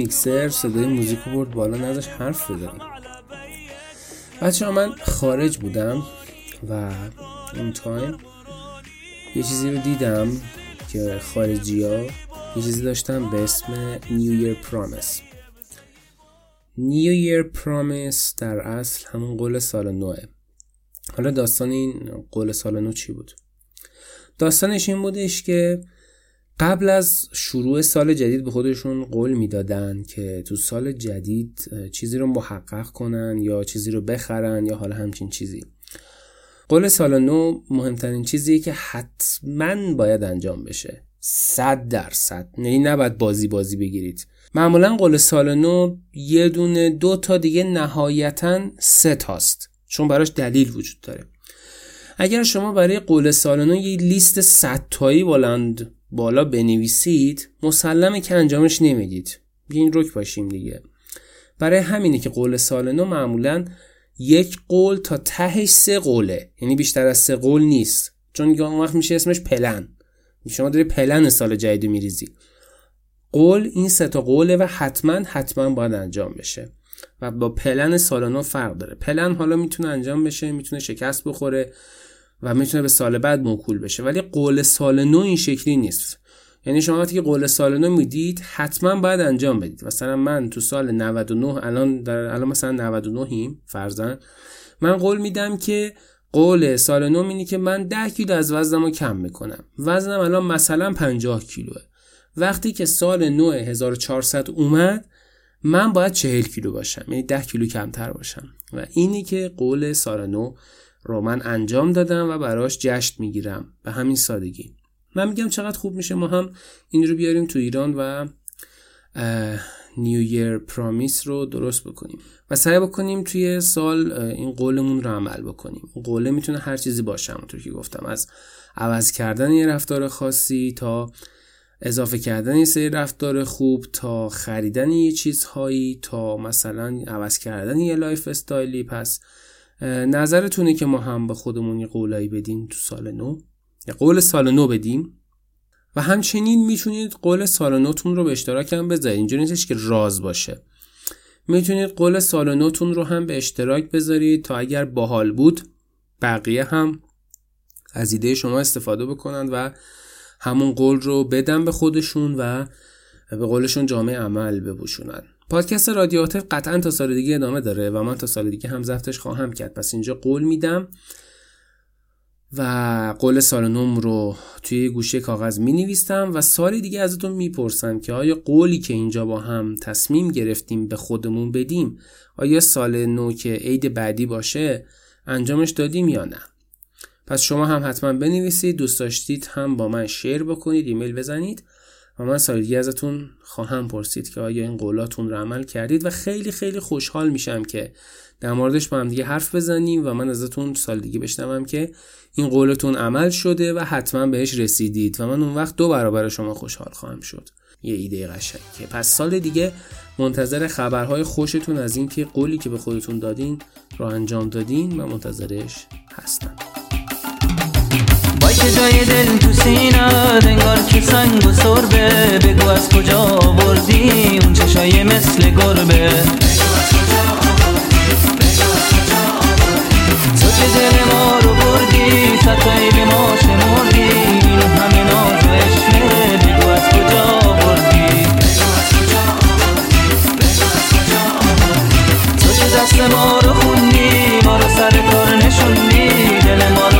[SPEAKER 5] میکسر صدای موزیک رو برد بالا نذاش حرف بزنیم بچه من خارج بودم و این تایم یه چیزی رو دیدم که خارجی ها یه چیزی داشتن به اسم New Year Promise. New Year Promise در اصل همون قول سال نوه. حالا داستان این قول سال نو چی بود؟ داستانش این بودش که قبل از شروع سال جدید به خودشون قول می‌دادن که تو سال جدید چیزی رو محقق کنن یا چیزی رو بخرن یا حالا همچین چیزی. قول سال نو مهمترین چیزیه که حتما باید انجام بشه. صد درصد. یعنی نباید بازی بازی بگیرید. معمولا قول سال نو یه دونه دو تا دیگه نهایتا سه تاست. چون براش دلیل وجود داره. اگر شما برای قول سال نو یه لیست صد تایی بلند بالا بنویسید مسلمه که انجامش نمی‌دید. این رک باشیم دیگه. برای همینه که قول سال نو معمولا یک قول تا تهش سه قوله. یعنی بیشتر از سه قول نیست. چون اون وقت میشه اسمش پلن. شما داری پلن سال جدید میریزی. قول این سه تا قوله و حتما حتما باید انجام بشه. و با پلن سال نو فرق داره. پلن حالا می‌تونه انجام بشه می‌تونه شکست بخوره. و می‌تونه به سال بعد موکول بشه. ولی قول سال نو این شکلی نیست. یعنی شما وقتی که قول سال نو می‌دید حتما باید انجام بدید. مثلا من تو سال 99 الان در الان مثلا 99 ایم فرزن من قول میدم که قول سال نو اینه که من 10 کیلو از وزنم رو کم می‌کنم. وزنم الان مثلا 50 کیلوه. وقتی که سال نو 1400 اومد من باید 40 کیلو باشم. یعنی 10 کیلو کمتر باشم. و اینی که قول سال نو رو من انجام دادم و براش جشن می‌گیرم. به همین سادگی. من میگم چقدر خوب میشه ما هم این رو بیاریم تو ایران و نیو یر پرامیس رو درست بکنیم. و سعی بکنیم توی سال این قولمون رو عمل بکنیم. قوله می‌تونه هر چیزی باشه همونطور که گفتم. از عوض کردن یه رفتار خاصی تا اضافه کردن یه سری رفتار خوب تا خریدن یه چیزهایی تا مثلا عوض کردن یه lifestyle ی. پس نظرتونه که ما هم به خودمون یه قولایی بدیم تو سال نو؟ یا قول سال نو بدیم؟ و همچنین می‌تونید قول سال نوتون رو به اشتراک هم بذارید. اینجوری نیستش که راز باشه. می‌تونید قول سال نوتون رو هم به اشتراک بذارید تا اگر باحال بود بقیه هم از ایده شما استفاده بکنند و همون قول رو بدن به خودشون و به قولشون جامعه عمل بپوشونن. پادکست رادیاتیو قطعا تا سال دیگه ادامه داره و من تا سال دیگه هم ضبطش خواهم کرد. پس اینجا قول میدم و قول سال نوم رو توی گوشه کاغذ می نویستم و سال دیگه ازتون می‌پرسم که آیا قولی که اینجا با هم تصمیم گرفتیم به خودمون بدیم آیا سال نو که عید بعدی باشه؟ انجامش دادیم یا نه؟ پس شما هم حتما بنویسید دوست داشتید هم با من شیر بکنید ایمیل بزنید. و من سال دیگه ازتون خواهم پرسید که آیا این قولاتون رو عمل کردید و خیلی خیلی خوشحال میشم که در موردش با هم دیگه حرف بزنیم و من ازتون سال دیگه بشنوم که این قولتون عمل شده و حتما بهش رسیدید و من اون وقت دو برابر شما خوشحال خواهم شد. یه ایده قشنگه. پس سال دیگه منتظر خبرهای خوشتون از اینکه قولی که به خودتون دادین رو انجام دادین و منتظرش هستم.
[SPEAKER 3] که جای دل تو سینه انگار که سنگ و سربه. بگو از کجا آوردی؟ اون چشای مثل گربه. رو بردی؟ بگو از کجا ما رو خوندی؟ ما رو سر کار نشوندی. دل ما رو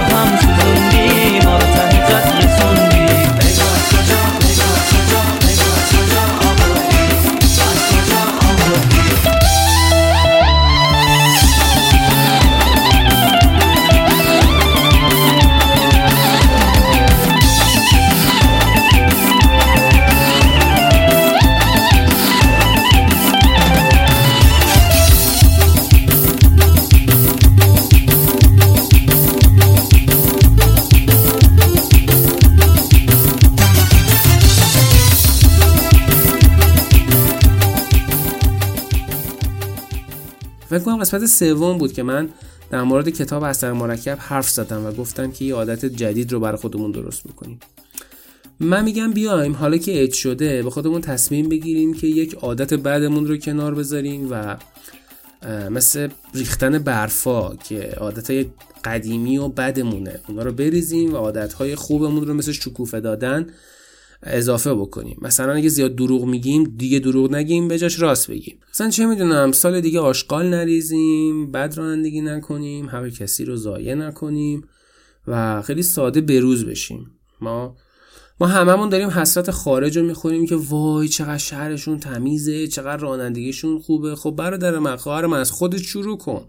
[SPEAKER 5] قسمت سوم بود که من در مورد کتاب اثر مرکب حرف زدم و گفتم که یه عادت جدید رو برای خودمون درست می‌کنیم. من میگم بیایم حالا که اج شده به خودمون تصمیم بگیریم که یک عادت بعدمون رو کنار بذاریم و مثل ریختن برفا که عادت قدیمی و بدمونه اونا رو بریزیم و عادتهای خوبمون رو مثل شکوفه دادن اضافه بکنیم. مثلا اگه زیاد دروغ میگیم دیگه دروغ نگیم به جاش راست بگیم. مثلا چه می‌دونم سال دیگه آشغال نریزیم بد رانندگی نکنیم هر کسی رو ضایع نکنیم و خیلی ساده بروز بشیم. ما ما هممون داریم حسرت خارج رو می‌خوریم که وای چقدر شهرشون تمیزه چقدر رانندگیشون خوبه. خب برادر من خواهر من از خودت شروع کن.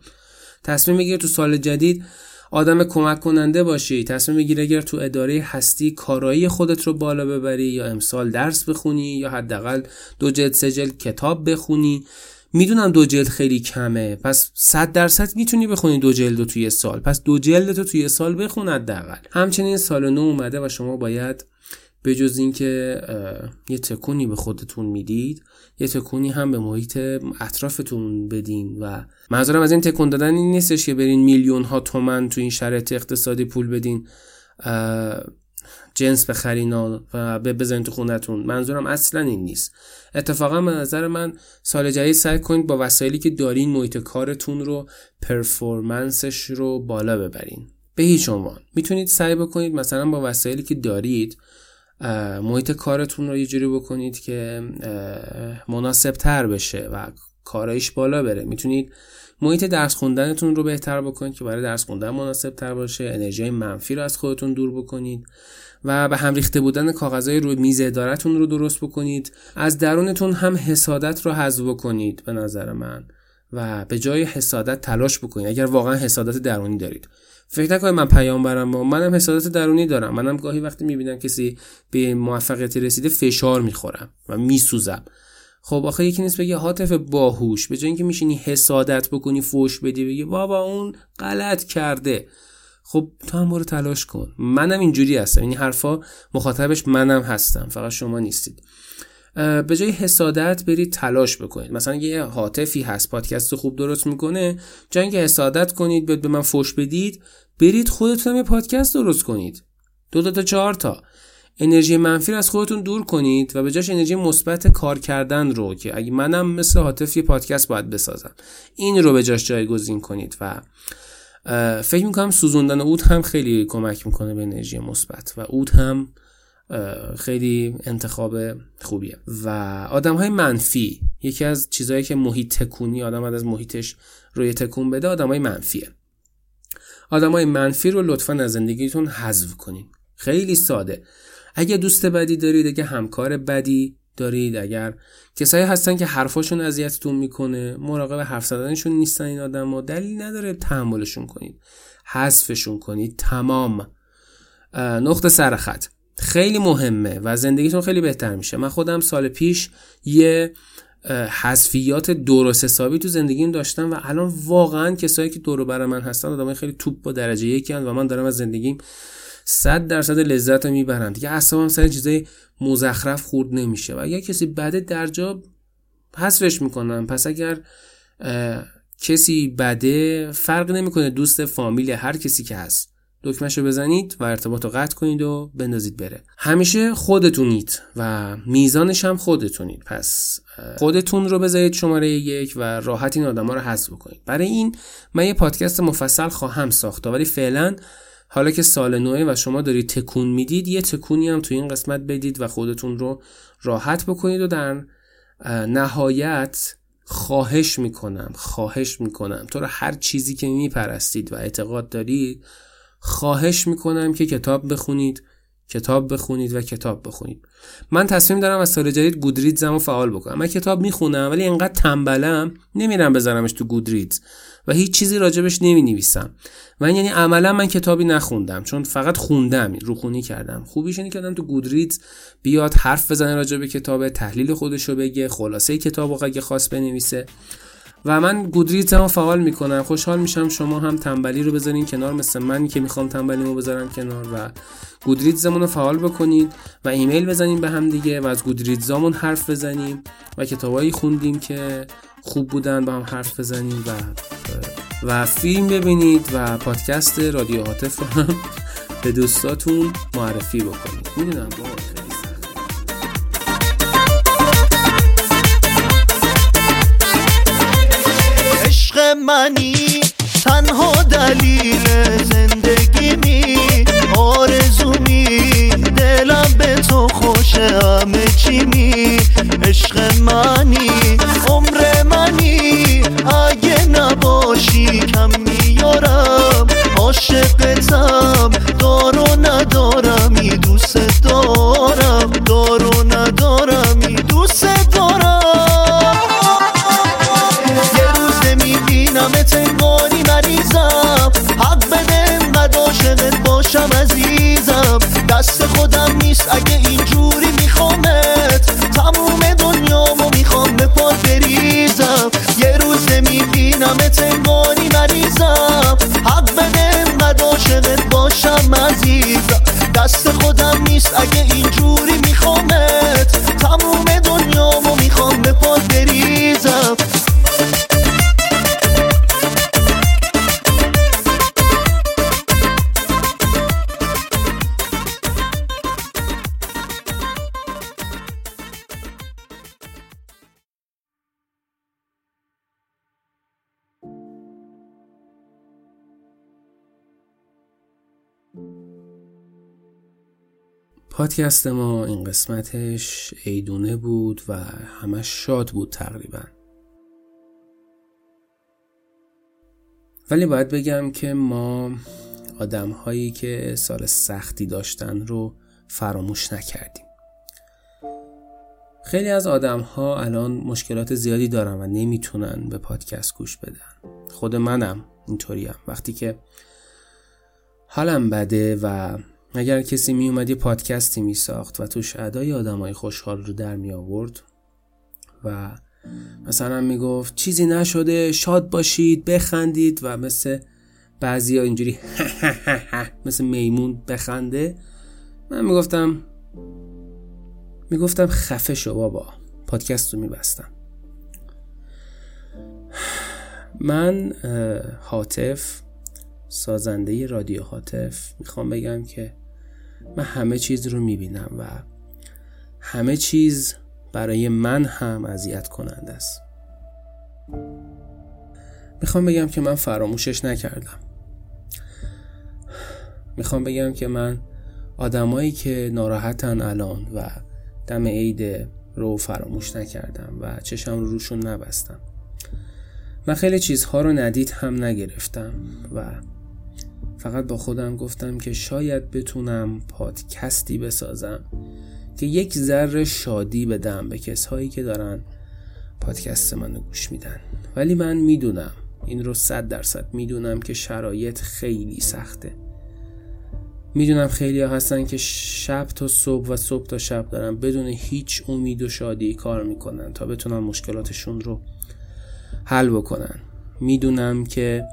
[SPEAKER 5] تصمیم بگیر تو سال جدید آدم کمک کننده باشی تصمیم بگیر اگر تو اداره هستی کارایی خودت رو بالا ببری یا امسال درس بخونی یا حداقل دو جلد سه جلد کتاب بخونی. می‌دونم دو جلد خیلی کمه پس صد درصد می‌تونی بخونی دو جلد رو توی سال. پس دو جلد تو توی سال بخون حداقل. همچنین سال نو اومده و شما باید به جز اینکه یه تکونی به خودتون می‌دید یه تکونی هم به محیط اطرافتون بدین و منظورم از این تکون دادن این نیستش که برین میلیون ها تومن تو این شرایط اقتصادی پول بدین جنس بخرین و بزنین تو خونتون منظورم اصلا این نیست. اتفاقا به نظر من سال جدید سعی کنید با وسایلی که دارین محیط کارتون رو پرفورمنسش رو بالا ببرین. به هیچ عنوان. می‌تونید سعی بکنید مثلا با وسایلی که دارید محیط کارتون رو یه جوری بکنید که مناسب تر بشه و کارایش بالا بره. می‌تونید محیط درس خوندنتون رو بهتر بکنید که برای درس خوندن مناسب تر باشه انرژی منفی رو از خودتون دور بکنید و به هم ریخته بودن کاغذهای روی میز ادارتون رو درست بکنید. از درونتون هم حسادت رو حذف بکنید به نظر من و به جای حسادت تلاش بکنید. اگر واقعا حسادت درونی دارید. فکر نکنید من پیامبرم و منم حسادت درونی دارم. منم گاهی وقتی می‌بینم کسی به موفقیتی رسیده فشار می‌خورم و میسوزم. خب آخه یکی نیست بگه حاطف باهوش به جای اینکه میشینی حسادت بکنی فوش بدی بگی بابا اون غلط کرده. خب تو هم برو تلاش کن. منم اینجوری هستم. این حرفا مخاطبش منم هستم. فقط شما نیستید. به جای حسادت برید تلاش بکنید. مثلا یه حاطفی هست پادکست خوب درست می‌کنه. اینکه حسادت کنید به من فوش بدید. برید خودتون یه پادکست درست کنید. دو تا تا چهار تا. انرژی منفی از خودتون دور کنید و به جاش انرژی مثبت کار کردن رو که اگه منم مثل حاطف یه پادکست باید بسازم. این رو به جاش جایگزین کنید و فکر می‌کنم سوزوندن اود هم خیلی کمک می‌کنه به انرژی مثبت و اود هم خیلی انتخاب خوبیه. و آدم های منفی یکی از چیزهایی که محیط تکونی آدم از محیطش روی تکون بده آدم های منفیه. آدم های منفی رو لطفا از زندگیتون حذف کنین. خیلی ساده. اگه دوست بدی دارید اگه همکار بدی دارید اگر کسایی هستن که حرفاشون اذیتتون می‌کنه مراقب حرف زدنشون نیستن این آدم ها دلیل نداره تحملشون کنید. حذفشون کنید. تمام. نقطه سر خط. خیلی مهمه و زندگیتون خیلی بهتر میشه. من خودم سال پیش یه حذفیات درست حسابی تو زندگیم داشتم و الان واقعا کسایی که دور و بر من هستن آدمای خیلی توپ با درجه یکی و من دارم از زندگیم صد درصد لذت می‌برم. دیگه اصلا سر چیزای مزخرف خورد نمیشه و اگر کسی بده در جا حذفش می‌کنم. پس اگر کسی بده فرق نمی‌کنه دوست فامیل هر کسی که هست. دکمهش رو بزنید و ارتباط رو قطع کنید و بندازید بره. همیشه خودتونید و میزانش هم خودتونید. پس خودتون رو بذارید شماره یک و راحت این آدم ها رو حذف بکنید. برای این من یه پادکست مفصل خواهم ساخت. ولی فعلا حالا که سال نوه و شما دارید تکون می‌دید یه تکونی هم تو این قسمت بدید و خودتون رو راحت بکنید و در نهایت خواهش می‌کنم خواهش می‌کنم. تو رو هر چیزی که میپرستید و اعتقاد دارید خواهش می‌کنم که کتاب بخونید کتاب بخونید و کتاب بخونید. من تصمیم دارم از سال جدید گودریدزم رو فعال بکنم. من کتاب می‌خونم ولی انقدر تنبلم نمیرم بذارمش تو گودریدز و هیچ چیزی راجبش نمی نویسم من یعنی عملا من کتابی نخوندم چون فقط خوندم روخونی کردم. خوبیش اینه که تو گودریدز بیاد حرف بزنه راجع به کتاب تحلیل خودشو بگه خلاصه کتاب اگه خواست بنویسه. و من گودریدز هم فعال می‌کنم. خوشحال میشم شما هم تنبلی رو بذارین کنار مثل من که می‌خوام تنبلیمو بذارم کنار و گودریدزمون رو فعال بکنید و ایمیل بزنیم به هم دیگه و از گودریدزامون حرف بزنیم و کتابایی خوندیم که خوب بودن با هم حرف بزنیم و و فیلم ببینید و پادکست رادیو هاتف رو هم به دوستاتون معرفی بکنید. می‌دونم
[SPEAKER 7] عشق منی تنها دلیل زندگیمی آرزومی دلم به تو خوشه همه چی می. عشق منی عمر منی اگه نباشی کم میارم عاشقتم دارو ندارم دوست
[SPEAKER 5] پادکست ما این قسمتش عیدونه بود و همش شاد بود تقریبا. ولی باید بگم که ما آدم هایی که سال سختی داشتن رو فراموش نکردیم. خیلی از آدم ها الان مشکلات زیادی دارن و نمی‌تونن به پادکست گوش بدن. خود منم اینطوریم. وقتی که حالم بده و اگر کسی می اومد یه پادکستی می ساخت و توش ادای آدمای خوشحال رو در می آورد و مثلا می گفت چیزی نشده شاد باشید بخندید و مثل بعضی ها اینجوری [laughs] مثل میمون بخنده من می گفتم می گفتم خفه شو بابا پادکست رو می بستم من حاطف سازنده رادیو حاطف می‌خوام بگم که من همه چیز رو می‌بینم و همه چیز برای من هم اذیت کننده است. می‌خوام بگم که من فراموشش نکردم. می‌خوام بگم که من آدمایی که ناراحتن الان و دم عید رو فراموش نکردم و چشم رو روشون نبستم. من خیلی چیزها رو ندید هم نگرفتم و فقط با خودم گفتم که شاید بتونم پادکستی بسازم که یک ذره شادی بدم به کسهایی که دارن پادکست منو گوش میدن. ولی من می‌دونم این رو صد درصد می‌دونم که شرایط خیلی سخته. می‌دونم خیلی ها هستن که شب تا صبح و صبح تا شب دارن بدون هیچ امید و شادی کار می‌کنن تا بتونن مشکلاتشون رو حل بکنن. می‌دونم که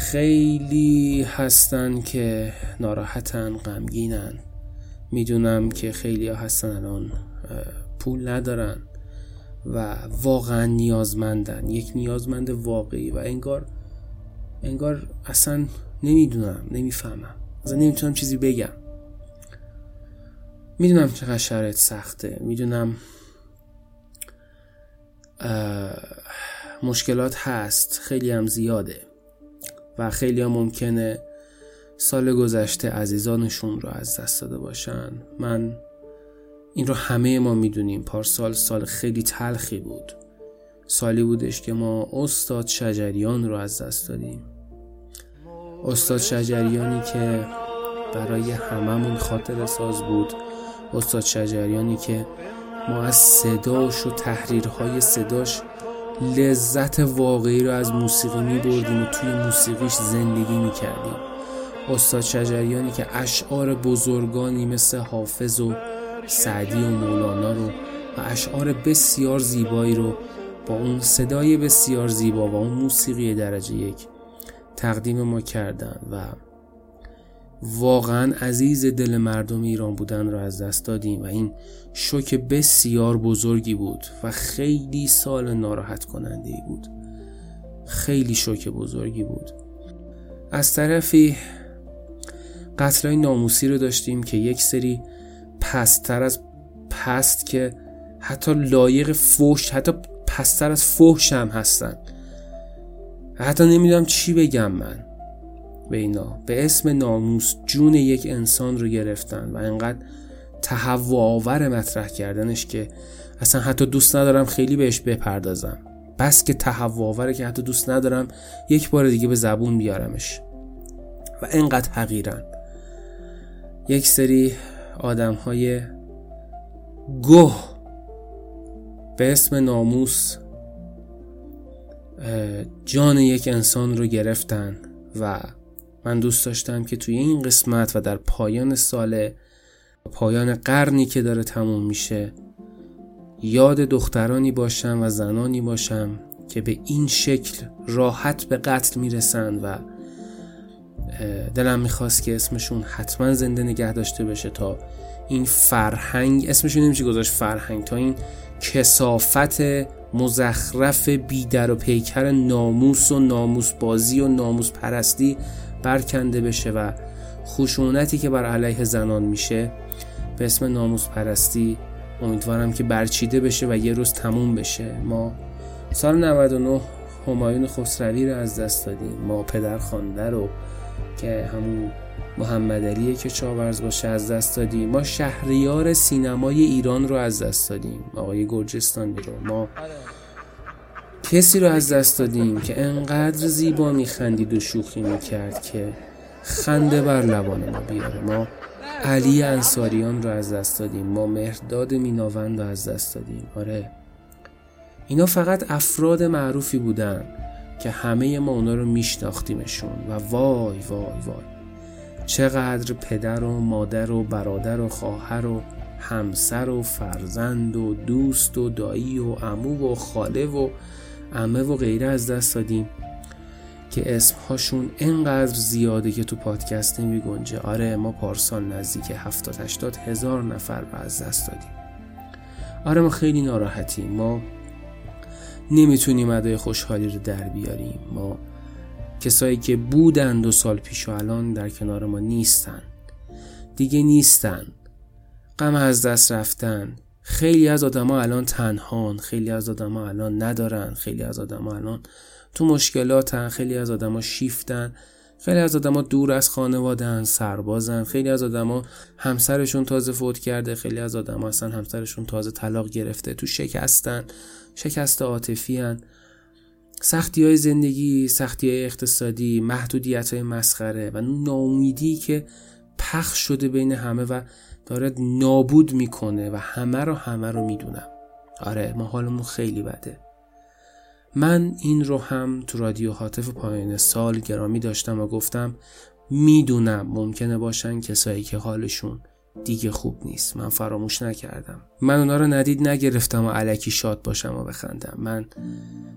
[SPEAKER 5] خیلی هستن که ناراحتن غمگینن. می‌دونم که خیلی ها هستن الان پول ندارن و واقعا نیازمندن. یک نیازمند واقعی و انگار انگار اصلا نمی‌دونم نمی‌فهمم. اصلا نمی‌تونم چیزی بگم. می‌دونم چقدر شرایط سخته. می‌دونم مشکلات هست. خیلی هم زیاده. و خیلی هم ممکنه سال گذشته عزیزانشون رو از دست داده باشن. من این رو همه ما می‌دونیم. پارسال سال خیلی تلخی بود. سالی بودش که ما استاد شجریان رو از دست دادیم. استاد شجریانی که برای هممون خاطر ساز بود. استاد شجریانی که ما از صداش و تحریرهای صداش لذت واقعی رو از موسیقی می بردیم و توی موسیقیش زندگی می کردیم استاد شجریانی که اشعار بزرگانی مثل حافظ و سعدی و مولانا رو و اشعار بسیار زیبایی رو با اون صدای بسیار زیبا و اون موسیقی درجه یک تقدیم ما کردن و واقعا عزیز دل مردم ایران بودن رو از دست دادیم و این شوک بسیار بزرگی بود و خیلی سال ناراحت کننده بود. خیلی شوک بزرگی بود. از طرفی قتلای ناموسی رو داشتیم که یک سری پستر از پست که حتی لایق فوش حتی پستر از فوش هم هستن. حتی نمی‌دونم چی بگم من. به اینا. به اسم ناموس جون یک انسان رو گرفتن و انقدر تهوع آور مطرح کردنش که اصلا حتی دوست ندارم خیلی بهش بپردازم. بس که تهوع آوره که حتی دوست ندارم یک بار دیگه به زبون بیارمش. و انقدر حقیرن. یک سری آدم های گوه به اسم ناموس جان یک انسان رو گرفتن و من دوست داشتم که توی این قسمت و در پایان سال پایان قرنی که داره تموم میشه یاد دخترانی باشم و زنانی باشم که به این شکل راحت به قتل می‌رسن و دلم می‌خواست که اسمشون حتما زنده نگه داشته بشه تا این فرهنگ اسمشون نمیشه گذاشت فرهنگ تا این کسافت مزخرف بیدر و پیکر ناموس و ناموس بازی و ناموس پرستی برکنده بشه و خشونتی که بر علیه زنان میشه به اسم ناموس پرستی امیدوارم که برچیده بشه و یه روز تموم بشه. ما سال 99 همایون خسروی رو از دست دادیم. ما پدر خانده رو که همون محمد علیه که چاورز باشه از دست دادیم. ما شهریار سینمای ایران رو از دست دادیم. آقای گرجستانی رو. ما کسی رو از دست دادیم که انقدر زیبا میخندید و شوخی می‌کرد که خنده بر لبان ما بیاره. ما علی انصاریان رو از دست دادیم. ما مهرداد میناوند رو از دست دادیم. آره. اینا فقط افراد معروفی بودن که همه ما اونا رو میشناختیمشون. و وای وای وای. چقدر پدر و مادر و برادر و خواهر و همسر و فرزند و دوست و دایی و عمو و خاله و عمه و غیره از دست دادیم که اسمهاشون انقدر زیاده که تو پادکست نمی گنجه آره ما پارسال نزدیک 70 80 هزار نفر رو از دست دادیم. آره ما خیلی ناراحتیم. ما نمی‌تونیم ادای خوشحالی رو در بیاریم. ما کسایی که بودن دو سال پیش و الان در کنار ما نیستن. دیگه نیستن. غم از دست رفتن. خیلی از آدما الان تنهان خیلی از آدما الان ندارن خیلی از آدما الان تو مشکلاتن خیلی از آدما شیفتن خیلی از آدما دور از خانوادهن سربازن خیلی از آدما همسرشون تازه فوت کرده خیلی از آدما اصلا همسرشون تازه طلاق گرفته تو شکستن شکست عاطفی. سختی های زندگی سختی های اقتصادی محدودیت های مسخره و ناامیدی که پخش شده بین همه و داره نابود می‌کنه و همه رو همه رو می‌دونم. آره ما حالمون خیلی بده. من این رو هم تو رادیو حاطف پایان سال گرامی داشتم و گفتم می‌دونم ممکنه باشن کسایی که حالشون دیگه خوب نیست. من فراموش نکردم. من اونا رو ندید نگرفتم و علکی شاد باشم و بخندم. من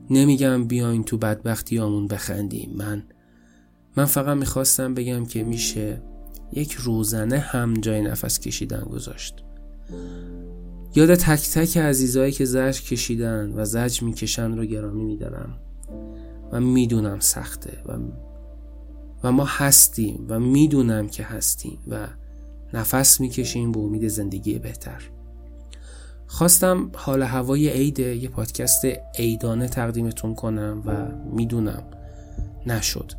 [SPEAKER 5] نمیگم بیاین تو بدبختی آمون بخندیم. من من فقط می‌خواستم بگم که میشه یک روزنه هم جای نفس کشیدن گذاشت. یاد تک تک عزیزایی که زج کشیدن و زج می‌کشن رو گرامی میدارم و می‌دونم سخته و, و ما هستیم و می‌دونم که هستیم و نفس می‌کشیم به امید زندگی بهتر. خواستم حال هوای عید یه پادکست عیدانه تقدیمتون کنم و می‌دونم نشد.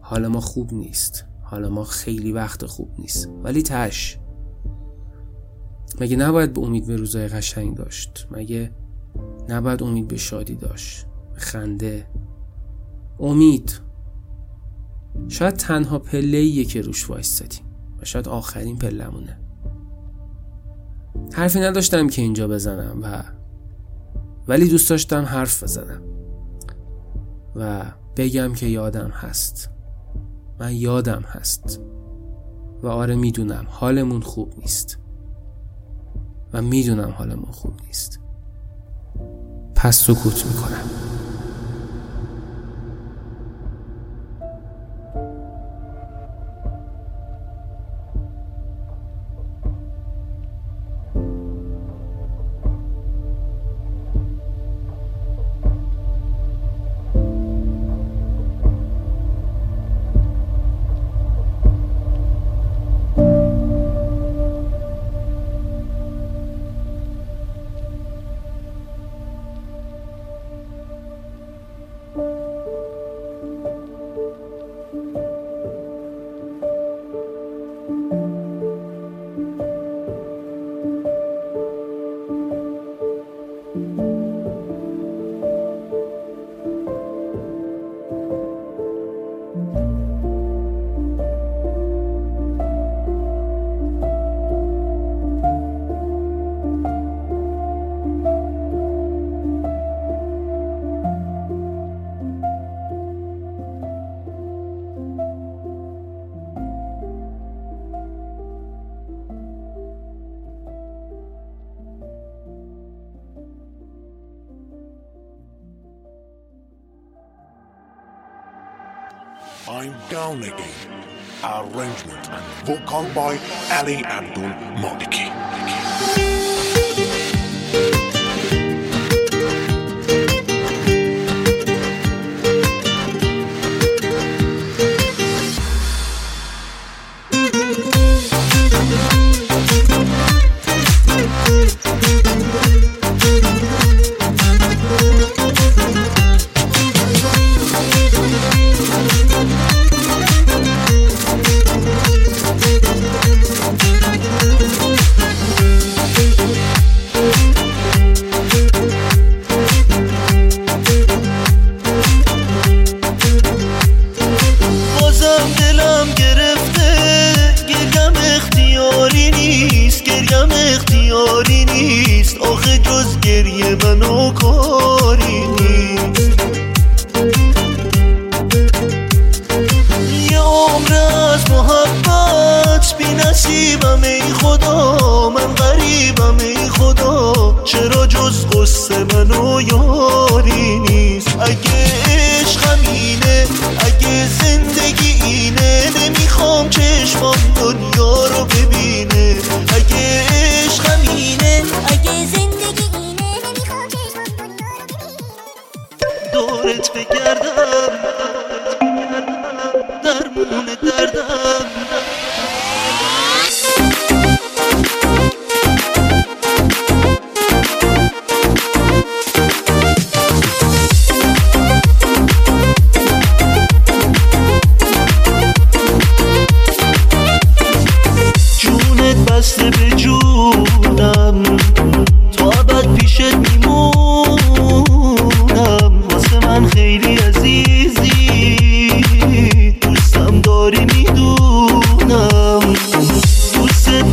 [SPEAKER 5] حال ما خوب نیست. حال ما خیلی وقت خوب نیست ولی تش. مگه نباید به امید به روزای قشنگ داشت؟ مگه نباید امید به شادی داشت؟ به خنده. امید. شاید تنها پله که روش وایستادیم و شاید آخرین پلمونه حرفی نداشتم که اینجا بزنم و ولی دوست داشتم حرف بزنم و بگم که یادم هست. من یادم هست. و آره می‌دونم حالمون خوب نیست. و می‌دونم حالمون خوب نیست. پس سکوت می‌کنم.
[SPEAKER 7] I.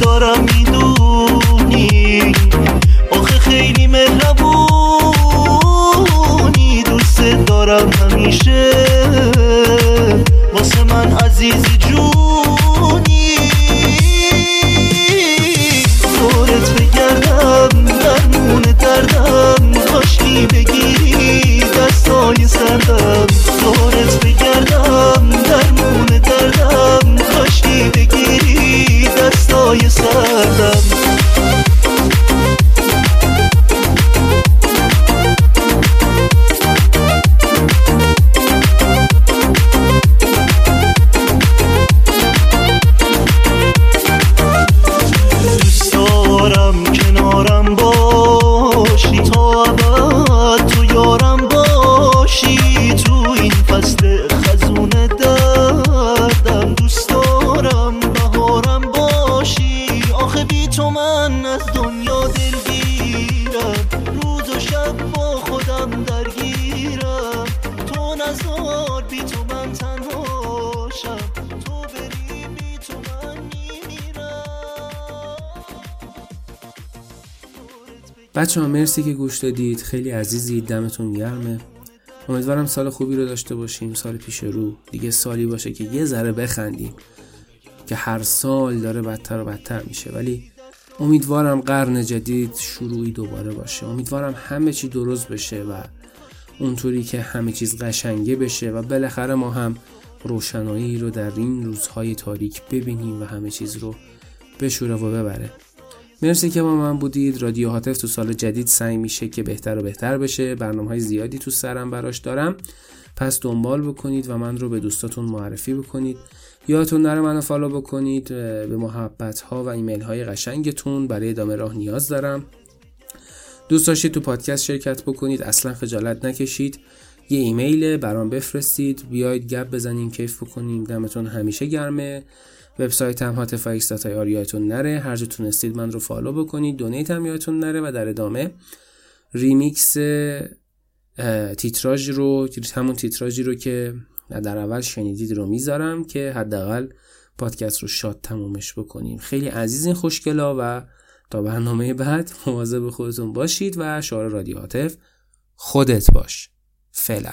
[SPEAKER 7] دارم می‌دونی
[SPEAKER 5] بچه مرسی که گوش دادید. خیلی عزیزی دمتون گرمه امیدوارم سال خوبی رو داشته باشیم. سال پیش رو. دیگه سالی باشه که یه ذره بخندیم که هر سال داره بدتر و بدتر میشه. ولی امیدوارم قرن جدید شروعی دوباره باشه. امیدوارم همه چی درست بشه و اونطوری که همه چیز قشنگه بشه و بالاخره ما هم روشنایی رو در این روزهای تاریک ببینیم و همه چیز رو بشوره و ببره. مرسی که با من بودید. رادیو هاتف تو سال جدید سعی میشه که بهتر و بهتر بشه. برنامه های زیادی تو سرم براش دارم. پس دنبال بکنید و من رو به دوستاتون معرفی بکنید. یادتون نره منو follow بکنید. به محبت ها و ایمیل های قشنگتون. برای ادامه راه نیاز دارم. دوست داشتید تو پادکست شرکت بکنید. اصلا خجالت نکشید. یه ایمیل برام بفرستید. بیاید گپ بزنیم کیف بکنیم. دمتون همیشه گرمه. وبسایت هم هاتفایکس یادتون نره. هر جا تونستید من رو follow بکنید donate هم یادتون نره و در ادامه ریمیکس تیتراژ رو همون تیتراژی رو که در اول شنیدید رو می‌ذارم که حداقل پادکست رو شاد تمومش بکنیم. خیلی عزیزین خوشگلا و تا برنامه بعد مواظب خودتون باشید و شعار رادیو هاتف خودت باش. فعلا.